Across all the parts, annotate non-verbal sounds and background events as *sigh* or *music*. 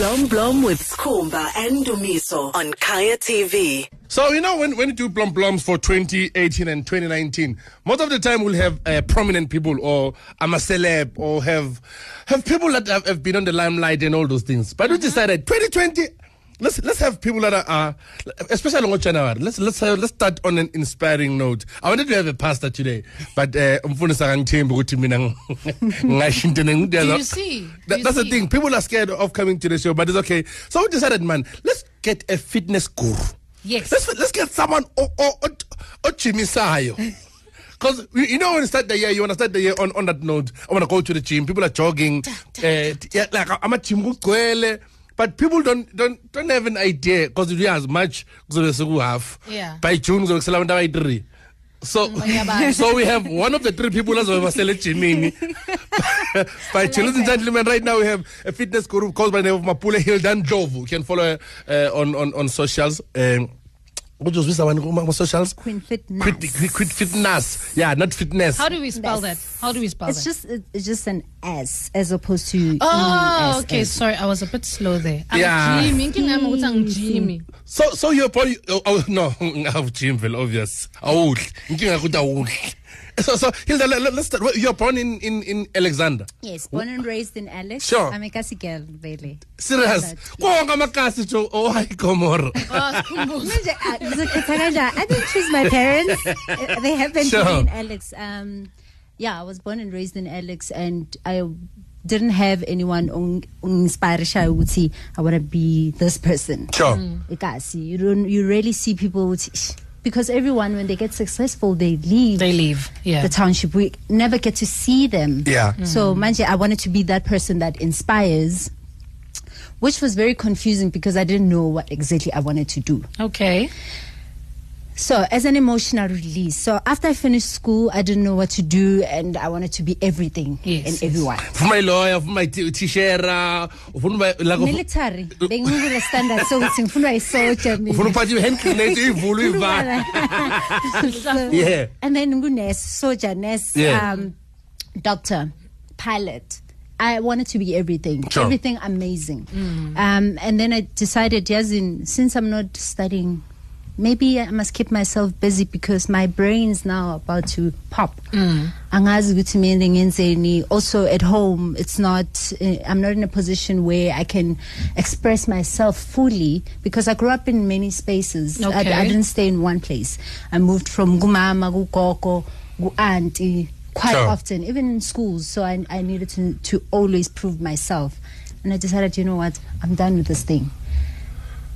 Blom Blom with Skhumba and Ndumiso on Kaya TV. So, you know, when, when you do Blom Bloms for 2018 and 2019, most of the time we'll have uh, prominent people or I'm a celeb or have have people that have, have been on the limelight and all those things. But we decided 2020, let's let's have people that are, uh, especially on January. Let's let's have, let's start on an inspiring note. I wanted to have a pastor today, but uh, umfundisi akangithembi ukuthi mina ng- *laughs* ngasho Do you see? Do That- you that's the thing. People are scared of coming to the show, but it's okay. So we decided, man, let's get a fitness guru. Yes. Let's let's get someone or or or, Jimmy Because *laughs* you know when you start the year, you want to start the year on, on that note. I want to go to the gym. People are jogging. Uh, yeah, like I'm a gym. But people don't don't don't have an idea because you as much kuzobe have Yeah. by June kuzobe abantu abayi-3 so Bayabazi. *laughs* so we have one of the three people azobe basele ejimini *laughs* by June ladies and gentlemen right now we have a fitness guru called by the name of Mapule Hilda Ndhlovu you can follow her uh, on on on socials um kujozwisa wani kuma socials Queen Fitness. Quit, quit, quit fitness yeah not fitness How do we spell that? How do we spell It's that? just it's just an S as opposed to Oh, ESS. okay. Sorry, I was a bit slow there. Yeah. Jimmy, inkinga yami ukuthi angijimi. So so you're probably oh, oh no I've Jim well obvious awudli inkinga ukuthi awudli *laughs* so so Hilda let, let- let's start you're born in in in Alexandra Yes, born and raised in Alex. Sure. I'm a Kasi girl, really. serious That, konke amakasi jo oh hayi Gomorrah *laughs* Oh, sikhumbuzo. Manje, uh. I didn't choose my parents. Uh, *laughs* they happen to Sure. be in Alex. Um, yeah, I was born and raised in Alex, and I didn't have anyone on inspire ukuthi I want to be this person. sure mm. Ikasi, you don't you rarely see people with because everyone when they get successful they leave They leave. Yeah. the township we never get to see them Yeah. so mm-hmm. manje i wanted to be that person that inspires which was very confusing because i didn't know what exactly i wanted to do Okay. So as an emotional release so after i finished school i didn't know what to do and i wanted to be everything Yes, and yes. everyone For my lawyer, for my teacher, for my like uf- military bengikule standard sokuthi ngifuna isoldier mina. ufuna uphathe i-hand grenade ivule uyivala So- Yeah. And then nurse, soldier, nurse, Yeah. um, doctor, pilot. I wanted to be everything, Sure. everything amazing. Um, and then I decided, yes, in, since I'm not studying, maybe I must keep myself busy because my brain's now about to pop. Angazi ukuthi mina ngenzeni. Also at home, it's not. Uh, I'm not in a position where I can express myself fully because I grew up in many spaces. I, Okay. I didn't stay in one place. I moved from gumama, gukoko, auntie quite often, even in schools. So I, I needed to, to always prove myself. And I decided, you know what, I'm done with this thing.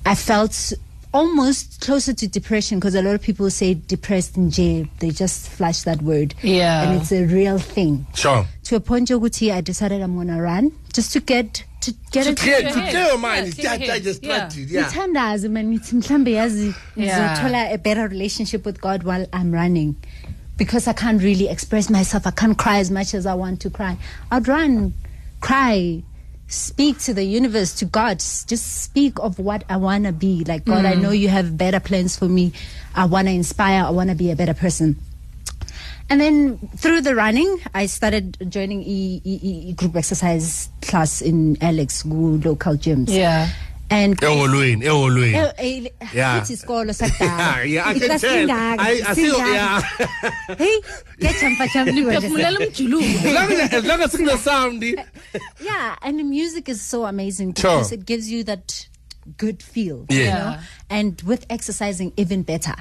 I felt almost closer to depression because a lot of people say depressed in jail. They just flash that word. Yeah. And it's a real thing. sure To a point, Joguti, I decided I'm going to run just to get, to get to it. clear to Clear clear your mind Yeah, yeah, head. just Yeah. yeah. yeah. ngithandaze man ngithi mhlambe yazi Yeah. ngizothola a better relationship with God while I'm running because I can't really express myself I can't cry as much as I want to cry I'd run cry speak to the universe to God. Just speak of what I want to be. Like God I mm. know you have better plans for me. I want to inspire. I want to be a better person. And then through the running, I started joining e, e, e group exercise class in Alex Gu local gyms. Yeah. And eholweni eholweni Eh, eh, Yeah. *laughs* futhi isikolo yeah, sakudala. *laughs* yeah, I can Ikilasi tell. ingaka, I, I see, singaka. yeah. *laughs* Hey, ngiyajumpa jamliwe nje. Phefumulela umjuluko. as long as, as long as the sound, Yeah, and the music is so amazing Sure. because it gives you that good feel. Yeah. You Yeah. know? And with exercising, even better.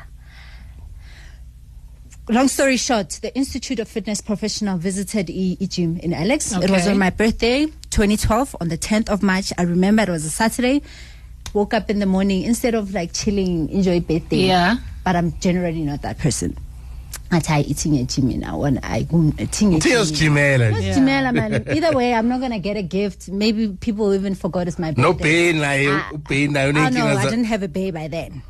Long story short, the Institute of Fitness Professional visited E, e gym in Alex. It was on my birthday, 2012, on the 10th of March. I remember it was a Saturday. Woke up in the morning instead of like chilling, enjoy birthday. Yeah. But I'm generally not that person. I hayi eating a gym now when I go eating a Tears Jimela. Yeah. Jimela, man. Either way, I'm not gonna get a gift. Maybe people even forgot it's my birthday. No pain, like Ah, pain. Like, Oh no, I didn't have a baby by then.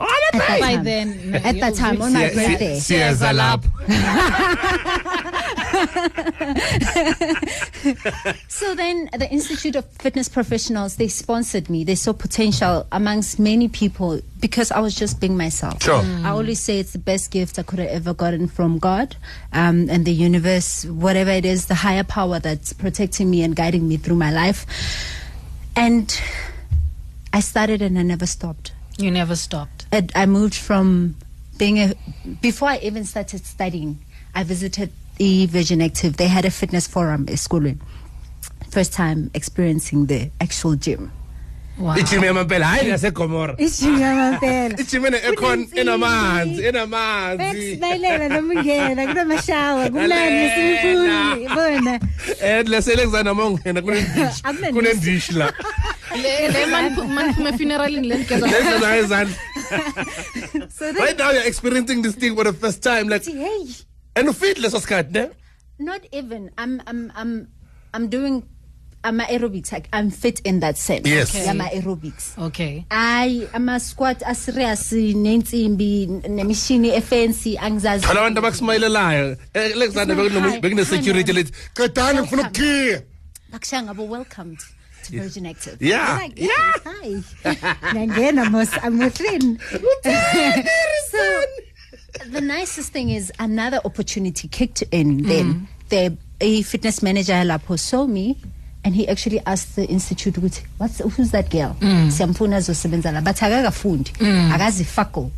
At that By time. then, at that time, on my Yeah, birthday. Siyeza lapho. *laughs* *laughs* So then, the Institute of Fitness Professionals they sponsored me. They saw potential amongst many people because I was just being myself. Sure. I always say it's the best gift I could have ever gotten from God um, and the universe, whatever it is, the higher power that's protecting me and guiding me through my life. And I started and I never stopped. You never stopped. And I moved from being a before I even started studying. I visited the Virgin Active. They had a fitness forum at school. First time experiencing the actual gym. Wow. ijim yamampela hayi ngasegomora ijim ene-econ enamanzi enamanzi Sibayela noma ungena kunamashawa kumnandi simfuni bona eh, leselexana ma ungena kunendishi Akunandishi. kunendishi la Le le man man phume funeralini le ngeza. lezana izandla so then right now you're experiencing this thing for the first time like hey and ufit leso sikhathi ne not even I'm I'm I'm I'm doing I'm aerobics like I'm fit in that sense Yes. Okay. I'm aerobics Okay. I ama squat aserious nensimbi nemishini efancy angizazi thola abantu abakusimayelelayo eh, lexana It's not high. bekune-security lithi qedani ngifuna Welcome. ukukhiya Bakshanga but welcomed to Virgin Active. Yeah, like, Hi. *laughs* Nangena I'm within. *laughs* so the nicest thing is another opportunity kicked in then. The a fitness manager lapho saw me and he actually asked the institute ukuthi what's who's that girl? Siyamfuna zosebenza la bathi akakafundi akazi fako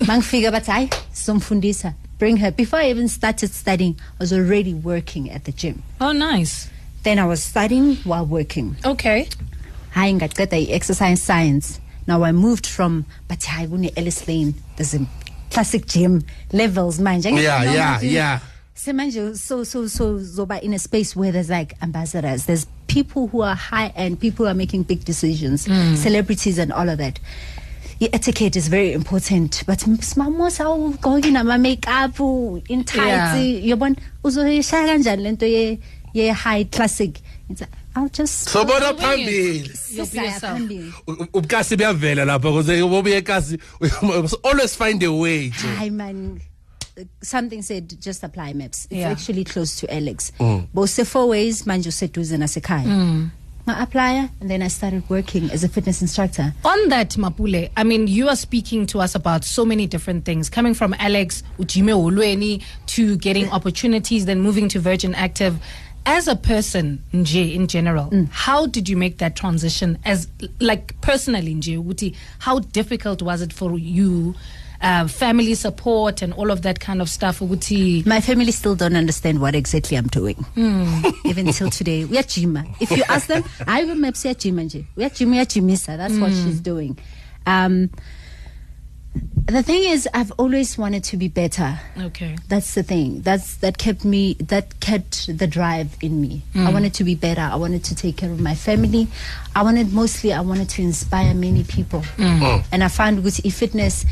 mangifika bathi hayi sizomfundisa. Bring her. Before i even started studying i was already working at the gym. Oh, nice. Then i was studying while working. Okay. hayi ngaqeda i-exercise science. Now i moved from bathi hayi kune-ellis lane there's a classic gym levels manje. Yeah, Noma yeah, nje- yeah. semanje so so so zoba in a space where there's like ambassadors. There's people who are high end people who are making big decisions hmm. celebrities and all of that. The etiquette is very important but simamosa ugqoke nama-makeup in tights Yeah. yabona? Uzoyishaya kanjani lento ye ye high classic It's like, i'll just sobona Wing it. phambili You'll be Sisaya yourself. phambili. U- ubukasi buyavela lapha kuze bobuye ekasi *laughs* always find a way nje Hi man. Something said just apply maps. It's Yeah. actually close to Alex. Mm. Bose Fourways manje useduze nasekhaya. I mm. apply and then I started working as a fitness instructor. On that, Mapule, I mean, you are speaking to us about so many different things, coming from Alex Ujime Olweni to getting opportunities, then moving to Virgin Active. As a person, Nje, in general, how did you make that transition? As like personally, Nje, Uti, how difficult was it for you? Uh, family support and all of that kind of stuff. Uti, My family still don't understand what exactly I'm doing. *laughs* Even till today. We are Jima. If you ask them, I will ya Jima nje. We are Jima. That's what she's doing. Um the thing is I've always wanted to be better. okay. That's the thing. That's that kept me. That kept the drive in me. I hmm. wanted to be better. I wanted to take care of my family. I wanted mostly. I wanted to inspire many people. Hmm. Oh. And I found with e-fitness,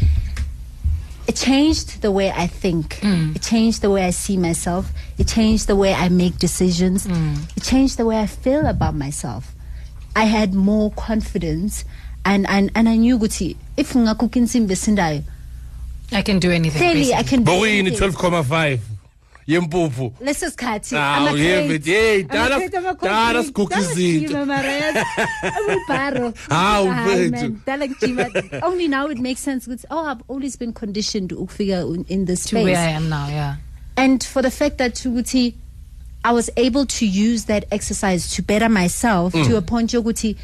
it changed the way I think. Hmm. It changed the way I see myself. It changed the way I make decisions. It changed the way I feel about myself. I had more confidence, and and, and I knew Guti. If ngakuka insimbi esindayo, I can do anything. clearly I basically. can. do bokuyini anything. 12,5 yempuphu lesi sikhathi ah, Awu, ama yeve, crates, hey, ama dala- crates, ama dala concrete, siguga dala izinto. sijima, mara yazi, ama-barrow. Hawu, Hayi, mfethu. man, dala kujima. only now it makes sense ukuthi oh i've always been conditioned ukufika in- in this to where I am now, yeah. and for the fact that ukuthi i was able to use that exercise to better myself to mm. a point yokuthi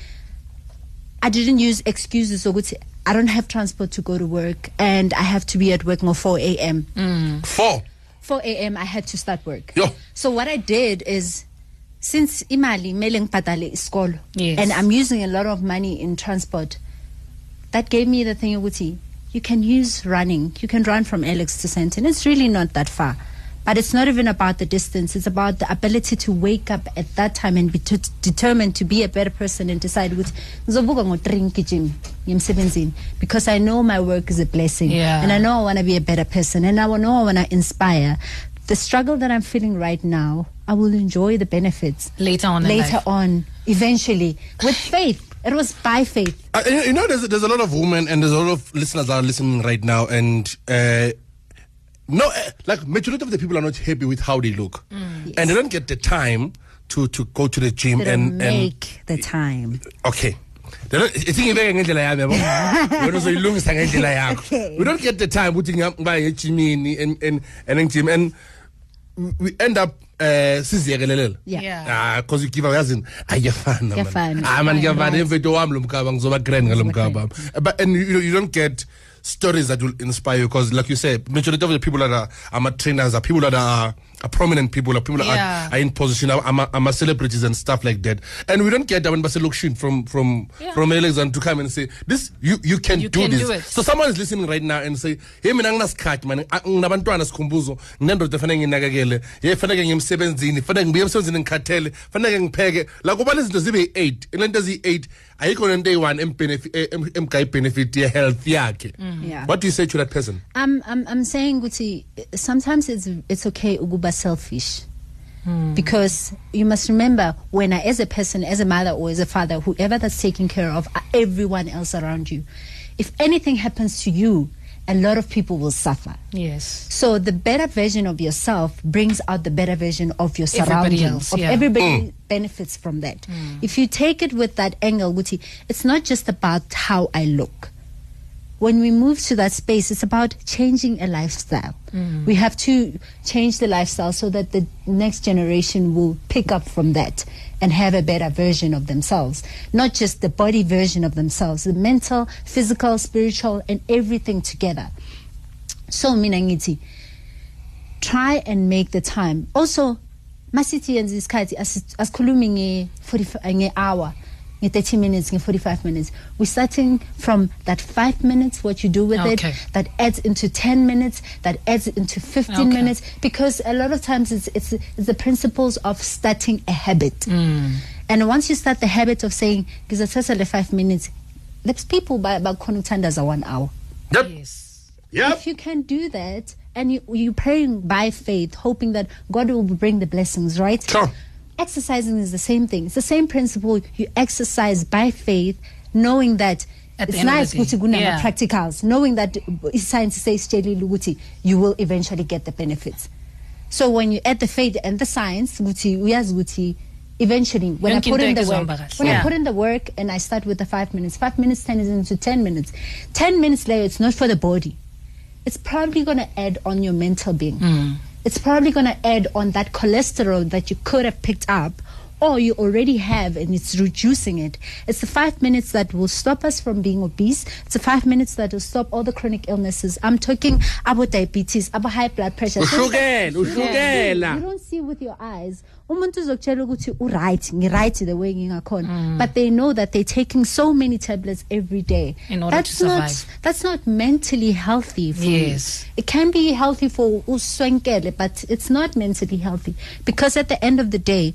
i didn't use excuses ukuthi i don't have transport to go to work and i have to be at work no 4 a.m mm. 4 4 a.m. I had to start work. Yo. So what I did is since imali mele ngibhadale isikolo Yes. and I'm using a lot of money in transport that gave me the thing ukuthi you can use running you can run from Alex to Sandton it's really not that far but it's not even about the distance it's about the ability to wake up at that time and be t- determined to be a better person and decide ukuthi ngizovuka ngo-3 ngigijime ngemsebenzini because I know my work is a blessing Yeah. and I know I want to be a better person and I know I want to inspire. The struggle that I'm feeling right now, I will enjoy the benefits Later on later on, eventually, with faith. It was by faith. Uh, you you know, there's, there's a lot of women and there's a lot of listeners that are listening right now, and uh, no, uh, like majority of the people are not happy with how they look, and they don't get the time to to go to the gym They and don't and make the time. okay. They don't- I think ibeke ngendlela yami yabo *laughs* wena uzoyilungisa ngendlela yakho Okay. we don't get the time ukuthi ngiya- ngiba ejimini and and and ngijim and we end up eh siziyekelelela Yeah. Yeah. ah because you give up yazini ayiyafana man. Kuyafana. ah man ngiyavana Right. emfethu wami lo mkhaba ngizoba grand ngalo mkhaba but and you, you don't get stories that will inspire you because like you said majority of the people that are are trainers are people that are, are prominent people are people that Yeah. are, are in position are, are, are celebrities and stuff like that. And we don't get that when Baselokshin from from Yeah. from Alexandra to come and say this you you can You do can this. do so someone is listening right now and say hey mina nginasikhathi man. A- nginabantwana sikhumbuzo. Nginendoda efanele nginakekele. Ye fanele ngiyemsebenzini fanele ngibuye emsebenzini ngikhathele. Fanele ngipheke. La kuba lezi zinto zibe yi-8 lento eziyi-8 ayikho nento eyi-one embenefit- eh, em- em- emgayi benefit Yeah. what do you say to that person I'm, I'm, I'm saying Guti, sometimes it's, it's okay ukuba selfish hmm. because you must remember when I, as a person as a mother or as a father whoever that's taking care of everyone else around you if anything happens to you a lot of people will suffer Yes. so the better version of yourself brings out the better version of your surroundings. Everybody surroundings. else, of yeah. everybody mm. benefits from that. Hmm. If you take it with that angle, Guti, it's not just about how I look. When we move to that space, it's about changing a lifestyle. We have to change the lifestyle so that the next generation will pick up from that and have a better version of themselves. Not just the body version of themselves, the mental, physical, spiritual, and everything together. So Minangiti, try and make the time. Also masithi yenza isikhathi asi- asikhulumi nge 45 nge hour nge 30 minutes nge 45 minutes we're starting from that 5 minutes what you do with Okay. it that adds into 10 minutes that adds into 15 Okay. minutes because a lot of times it's it's, it's the principles of starting a habit hmm. and once you start the habit of saying ngizothatha le 5 minutes there's people by bakhona ukuthandaza 1 hour yep Yes. yep if you can do that and you you praying by faith, hoping that God will bring the blessings, right? Sure. Exercising is the same thing. It's the same principle. You exercise by faith, knowing that At it's nice ukuthi kunama yeah. practicals, knowing that science says ukuthi you will eventually get the benefits. So when you add the faith and the science, ukuthi uyazi ukuthi eventually when I put in the work, when I put in the work and I start with the five minutes, five minutes turns into ten minutes. Ten minutes later, it's not for the body. It's probably going to add on your mental being. It's probably going to add on that cholesterol that you could have picked up or you already have and it's reducing it. It's the five minutes that will stop us from being obese. It's the five minutes that will stop all the chronic illnesses. I'm talking about diabetes, about high blood pressure. Ushukela, You ushukela. don't see with your eyes. Umuntu uzokutshela ukuthi uright, ngiright the way ngingakhona. Mm. But they know that they're taking so many tablets every day. In order that's to not that's not mentally healthy for Yes. you. It can be healthy for uswenkele, but it's not mentally healthy because at the end of the day,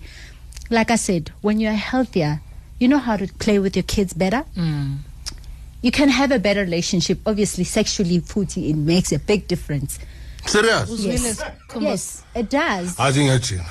like I said, when you're healthier, you know how to play with your kids better. Mm. You can have a better relationship. Obviously, sexually, footy, it makes a big difference. Serious Uzwile Khumbuzo. Yes, it does. athi ngiyajima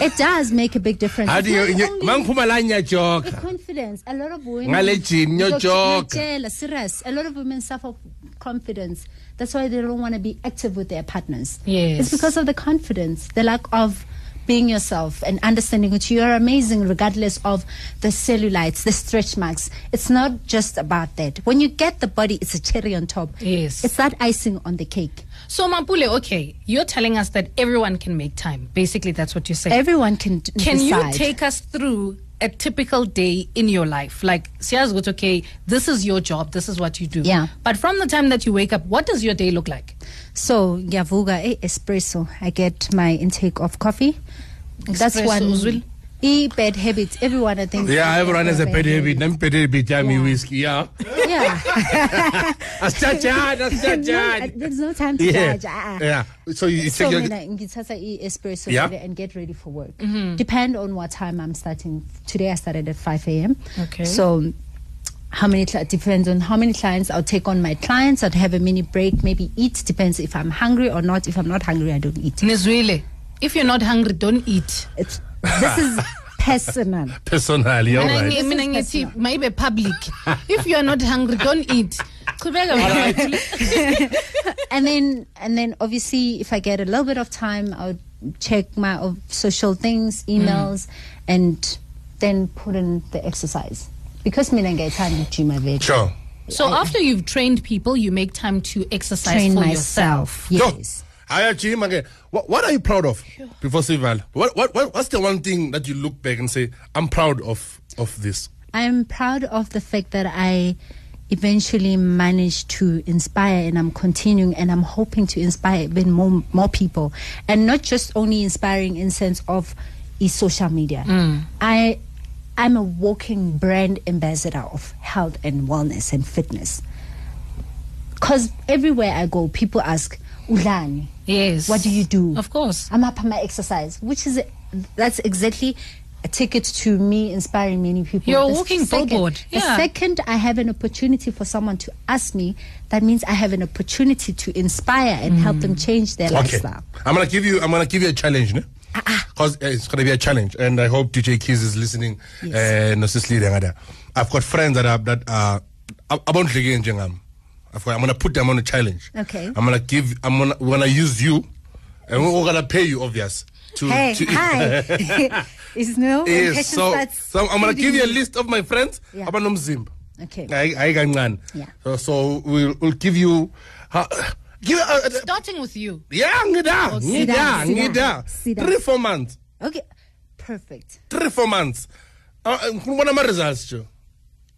It does make a big difference. athi It's not only the confidence. A lot of women. Ngale gym, ngiyojoga. Ngiyakutshela, serious. A lot of women suffer confidence. That's why they don't want to be active with their partners. Yes. It's because of the confidence, the lack of being yourself and understanding that you are amazing regardless of the cellulites, the stretch marks. It's not just about that. When you get the body, it's a cherry on top. Yes. It's that icing on the cake. So Mapule, okay, you're telling us that everyone can make time. Basically, that's what you're saying. Everyone can d- Can decide. you take us through a typical day in your life? Like, Siaz goes, okay, this is your job, this is what you do. Yeah. But from the time that you wake up, what does your day look like? So ngiyavuka eh, espresso. I get my intake of coffee. That's Espresso, one. Uzwile? E bad habits Everyone I think. yeah everyone has a bad habit habit. nami bad habit yami Yeah. whiskey yeah Yeah. *laughs* *laughs* asijajani no, asijajani there's no time to yeah judge. ah, ah. yeah so you So take your mina ngithatha i-espresso Yeah. vele and get ready for work. Depend on what time I'm starting. Today I started at 5 a.m. Okay. So how many cli- depends on how many clients I'll take on my clients. I'd have a mini break, maybe eat. Depends if I'm hungry or not. If I'm not hungry, I don't eat. Nizwile, if you're not hungry, don't eat. It's, this is personal. *laughs* personally all Mina right ngi- mina This is ngithi maybe public. if you're not hungry, don't eat. Chubeka wena, *laughs* and then and then obviously if I get a little bit of time, I'll check my uh, social things, emails, and then put in the exercise because mina ngiyayithanda ujima vele. sure So after you've trained people, you make time to exercise Train for myself. yourself. Yes. Aya Jim, okay. What, what are you proud of before Sival? What, what, what, what's the one thing that you look back and say, I'm proud of, of this? I am proud of the fact that I eventually managed to inspire and I'm continuing and I'm hoping to inspire even more more people and not just only inspiring in sense of is social media. Mm. I I'm a walking brand ambassador of health and wellness and fitness. Cause everywhere I go, people ask, Ulani, Yes. what do you do? Of course. I'm up on my exercise, which is that's exactly a ticket to me inspiring many people. You're The walking second- billboard. The second I have an opportunity for someone to ask me, that means I have an opportunity to inspire and help them change their Okay. lifestyle. I'm gonna give you. I'm gonna give you a challenge, ne? Ah, Because it's gonna be a challenge, and I hope DJ Keys is listening. Yes. Uh, no, sis Lydia ngada. I've got friends that are that are. About njengam. I've got- I'm gonna put them on a challenge. Okay. I'm gonna give. I'm gonna. We're gonna use you, and we're gonna pay you, obvious. To, Hey, to hi. *laughs* *laughs* Is no when Yes, so, so I'm gonna give you a list of my friends Yeah. abanomzimba. Okay. I, hayi kancane. Yeah. So, so we'll, we'll give you uh, give uh, uh, Starting with you. yeah ngida ngida Sida, ngida Sida. 3 4 months Okay. Perfect. 3 4 months uh, ngifuna ukubona ama results jo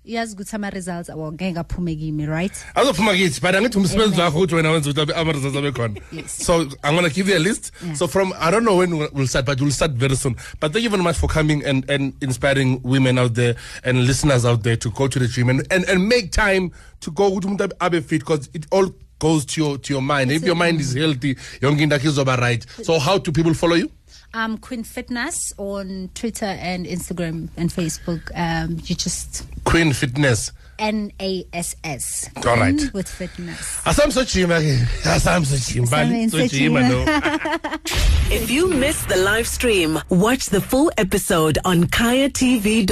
Yazi ukuthi ama results awangeke aphume kimi, right? azophuma kithi but angithi umsebenzi wakho ukuthi wena wenza ukuthi ama results abe khona. So i'm going to give you a list. So from i don't know when we'll start but we'll start very soon. But thank you very much for coming and and inspiring women out there and listeners out there to go to the gym and and, and make time to go ukuthi umuntu abe- fit because it all goes to your to your mind. If your mind is healthy yonke into yakho izoba right. So how do people follow you Um, Queen Fitness on Twitter and Instagram and Facebook. Um, you just queen fitness N A S S. All right. With fitness. asamsojima ke asamsojima Asame sojima no *laughs* If you missed the live stream, watch the full episode on kayatv.co.za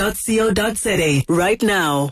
right now.